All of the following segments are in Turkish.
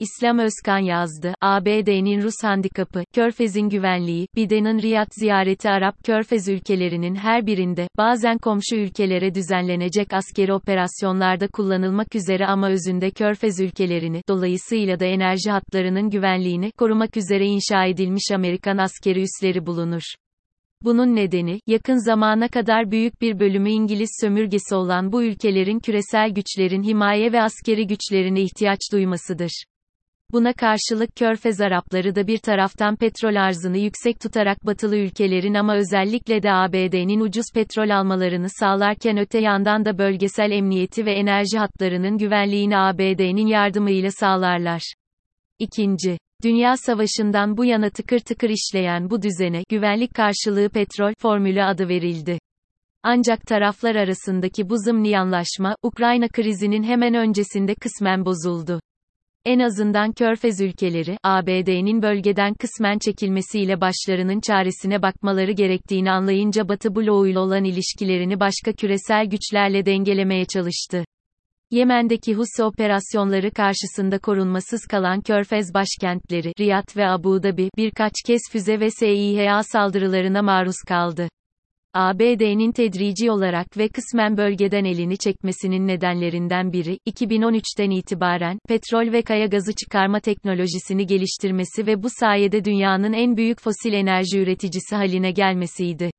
İslam Özkan yazdı. ABD'nin Rus handikapı, Körfez'in güvenliği, Biden'ın Riyad ziyareti Arap Körfez ülkelerinin her birinde, bazen komşu ülkelere düzenlenecek askeri operasyonlarda kullanılmak üzere ama özünde Körfez ülkelerini, dolayısıyla da enerji hatlarının güvenliğini, korumak üzere inşa edilmiş Amerikan askeri üsleri bulunur. Bunun nedeni, yakın zamana kadar büyük bir bölümü İngiliz sömürgesi olan bu ülkelerin küresel güçlerin himaye ve askeri güçlerine ihtiyaç duymasıdır. Buna karşılık Körfez Arapları da bir taraftan petrol arzını yüksek tutarak batılı ülkelerin ama özellikle de ABD'nin ucuz petrol almalarını sağlarken öte yandan da bölgesel emniyeti ve enerji hatlarının güvenliğini ABD'nin yardımıyla sağlarlar. İkinci, Dünya Savaşı'ndan bu yana tıkır tıkır işleyen bu düzene, güvenlik karşılığı petrol formülü adı verildi. Ancak taraflar arasındaki bu zımni anlaşma, Ukrayna krizinin hemen öncesinde kısmen bozuldu. En azından Körfez ülkeleri, ABD'nin bölgeden kısmen çekilmesiyle başlarının çaresine bakmaları gerektiğini anlayınca Batı bloğuyla olan ilişkilerini başka küresel güçlerle dengelemeye çalıştı. Yemen'deki Husi operasyonları karşısında korunmasız kalan Körfez başkentleri, Riyad ve Abu Dhabi, birkaç kez füze ve SİHA saldırılarına maruz kaldı. ABD'nin tedrici olarak ve kısmen bölgeden elini çekmesinin nedenlerinden biri, 2013'ten itibaren, petrol ve kaya gazı çıkarma teknolojisini geliştirmesi ve bu sayede dünyanın en büyük fosil enerji üreticisi haline gelmesiydi.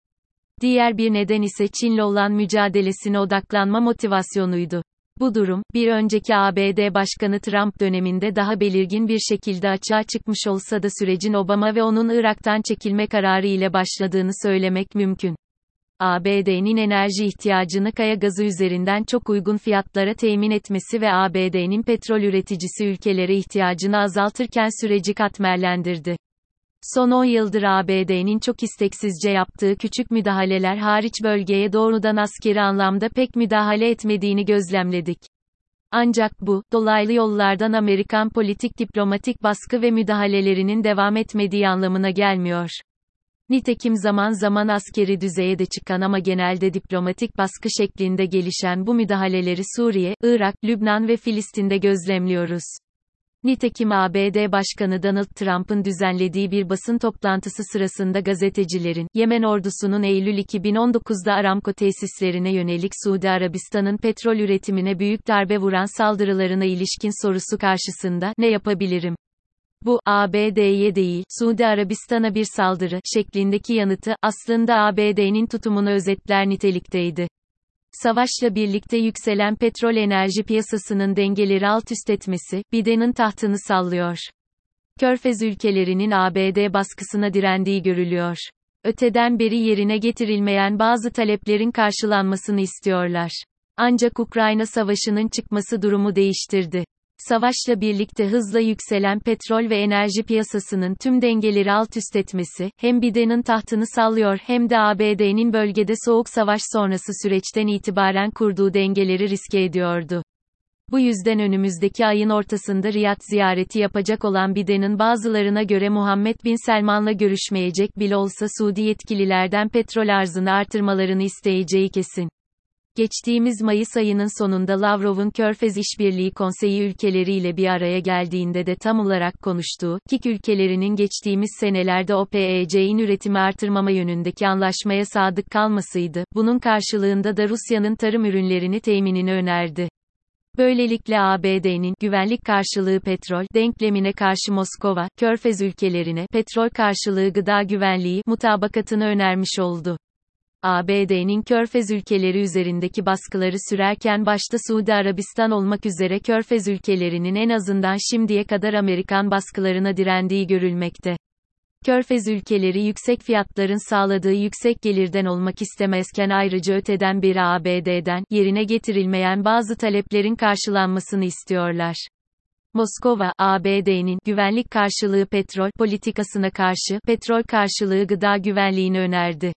Diğer bir neden ise Çin'le olan mücadelesine odaklanma motivasyonuydu. Bu durum, bir önceki ABD Başkanı Trump döneminde daha belirgin bir şekilde açığa çıkmış olsa da sürecin Obama ve onun Irak'tan çekilme kararı ile başladığını söylemek mümkün. ABD'nin enerji ihtiyacını kaya gazı üzerinden çok uygun fiyatlara temin etmesi ve ABD'nin petrol üreticisi ülkelere ihtiyacını azaltırken süreci katmerlendirdi. Son 10 yıldır ABD'nin çok isteksizce yaptığı küçük müdahaleler hariç bölgeye doğrudan askeri anlamda pek müdahale etmediğini gözlemledik. Ancak bu, dolaylı yollardan Amerikan politik diplomatik baskı ve müdahalelerinin devam etmediği anlamına gelmiyor. Nitekim zaman zaman askeri düzeye de çıkan ama genelde diplomatik baskı şeklinde gelişen bu müdahaleleri Suriye, Irak, Lübnan ve Filistin'de gözlemliyoruz. Nitekim ABD Başkanı Donald Trump'ın düzenlediği bir basın toplantısı sırasında gazetecilerin, Yemen ordusunun Eylül 2019'da Aramco tesislerine yönelik Suudi Arabistan'ın petrol üretimine büyük darbe vuran saldırılarına ilişkin sorusu karşısında, ne yapabilirim? Bu, ABD'ye değil, Suudi Arabistan'a bir saldırı, şeklindeki yanıtı, aslında ABD'nin tutumunu özetler nitelikteydi. Savaşla birlikte yükselen petrol enerji piyasasının dengeleri alt üst etmesi, Biden'ın tahtını sallıyor. Körfez ülkelerinin ABD baskısına direndiği görülüyor. Öteden beri yerine getirilmeyen bazı taleplerin karşılanmasını istiyorlar. Ancak Ukrayna savaşının çıkması durumu değiştirdi. Savaşla birlikte hızla yükselen petrol ve enerji piyasasının tüm dengeleri alt üst etmesi, hem Biden'ın tahtını sallıyor hem de ABD'nin bölgede soğuk savaş sonrası süreçten itibaren kurduğu dengeleri riske ediyordu. Bu yüzden önümüzdeki ayın ortasında Riyad ziyareti yapacak olan Biden'ın bazılarına göre Muhammed Bin Selman'la görüşmeyecek bile olsa Suudi yetkililerden petrol arzını artırmalarını isteyeceği kesin. Geçtiğimiz Mayıs ayının sonunda Lavrov'un Körfez İşbirliği Konseyi ülkeleriyle bir araya geldiğinde de tam olarak konuştuğu, KİK ülkelerinin geçtiğimiz senelerde OPEC'in üretimi artırmama yönündeki anlaşmaya sadık kalmasıydı, bunun karşılığında da Rusya'nın tarım ürünlerini teminini önerdi. Böylelikle ABD'nin güvenlik karşılığı petrol denklemine karşı Moskova, Körfez ülkelerine petrol karşılığı gıda güvenliği mutabakatını önermiş oldu. ABD'nin Körfez ülkeleri üzerindeki baskıları sürerken başta Suudi Arabistan olmak üzere Körfez ülkelerinin en azından şimdiye kadar Amerikan baskılarına direndiği görülmekte. Körfez ülkeleri yüksek fiyatların sağladığı yüksek gelirden olmak istemezken ayrıca öteden beri ABD'den yerine getirilmeyen bazı taleplerin karşılanmasını istiyorlar. Moskova, ABD'nin güvenlik karşılığı petrol politikasına karşı petrol karşılığı gıda güvenliğini önerdi.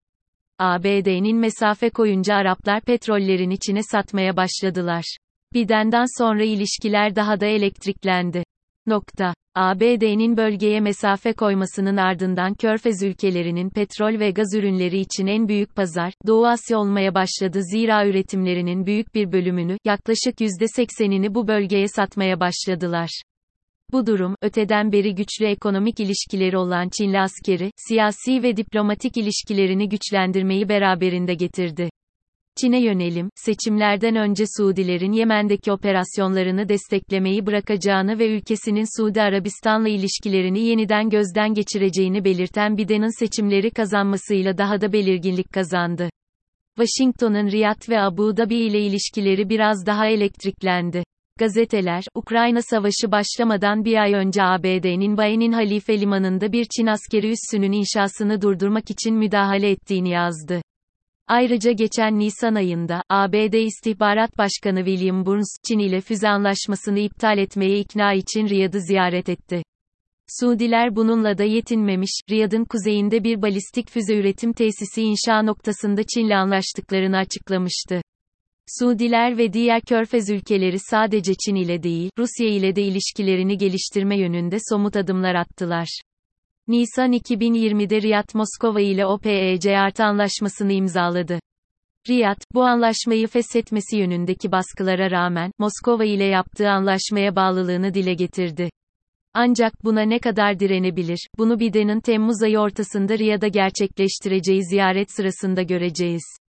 ABD'nin mesafe koyunca Araplar petrollerin içine satmaya başladılar. Biden'dan sonra ilişkiler daha da elektriklendi. Nokta. ABD'nin bölgeye mesafe koymasının ardından Körfez ülkelerinin petrol ve gaz ürünleri için en büyük pazar, Doğu Asya olmaya başladı zira üretimlerinin büyük bir bölümünü, yaklaşık %80'ini bu bölgeye satmaya başladılar. Bu durum, öteden beri güçlü ekonomik ilişkileri olan Çinli askeri, siyasi ve diplomatik ilişkilerini güçlendirmeyi beraberinde getirdi. Çin'e yönelim, seçimlerden önce Suudilerin Yemen'deki operasyonlarını desteklemeyi bırakacağını ve ülkesinin Suudi Arabistan'la ilişkilerini yeniden gözden geçireceğini belirten Biden'ın seçimleri kazanmasıyla daha da belirginlik kazandı. Washington'un Riyad ve Abu Dhabi ile ilişkileri biraz daha elektriklendi. Gazeteler, Ukrayna Savaşı başlamadan bir ay önce ABD'nin Bayenin Halife Limanı'nda bir Çin askeri üssünün inşasını durdurmak için müdahale ettiğini yazdı. Ayrıca geçen Nisan ayında, ABD İstihbarat Başkanı William Burns, Çin ile füze anlaşmasını iptal etmeye ikna için Riyad'ı ziyaret etti. Suudiler bununla da yetinmemiş, Riyad'ın kuzeyinde bir balistik füze üretim tesisi inşa noktasında Çin'le anlaştıklarını açıklamıştı. Suudiler ve diğer körfez ülkeleri sadece Çin ile değil, Rusya ile de ilişkilerini geliştirme yönünde somut adımlar attılar. Nisan 2020'de Riyad Moskova ile OPEC artı anlaşmasını imzaladı. Riyad, bu anlaşmayı feshetmesi yönündeki baskılara rağmen, Moskova ile yaptığı anlaşmaya bağlılığını dile getirdi. Ancak buna ne kadar direnebilir, bunu Biden'ın Temmuz ayı ortasında Riyad'a gerçekleştireceği ziyaret sırasında göreceğiz.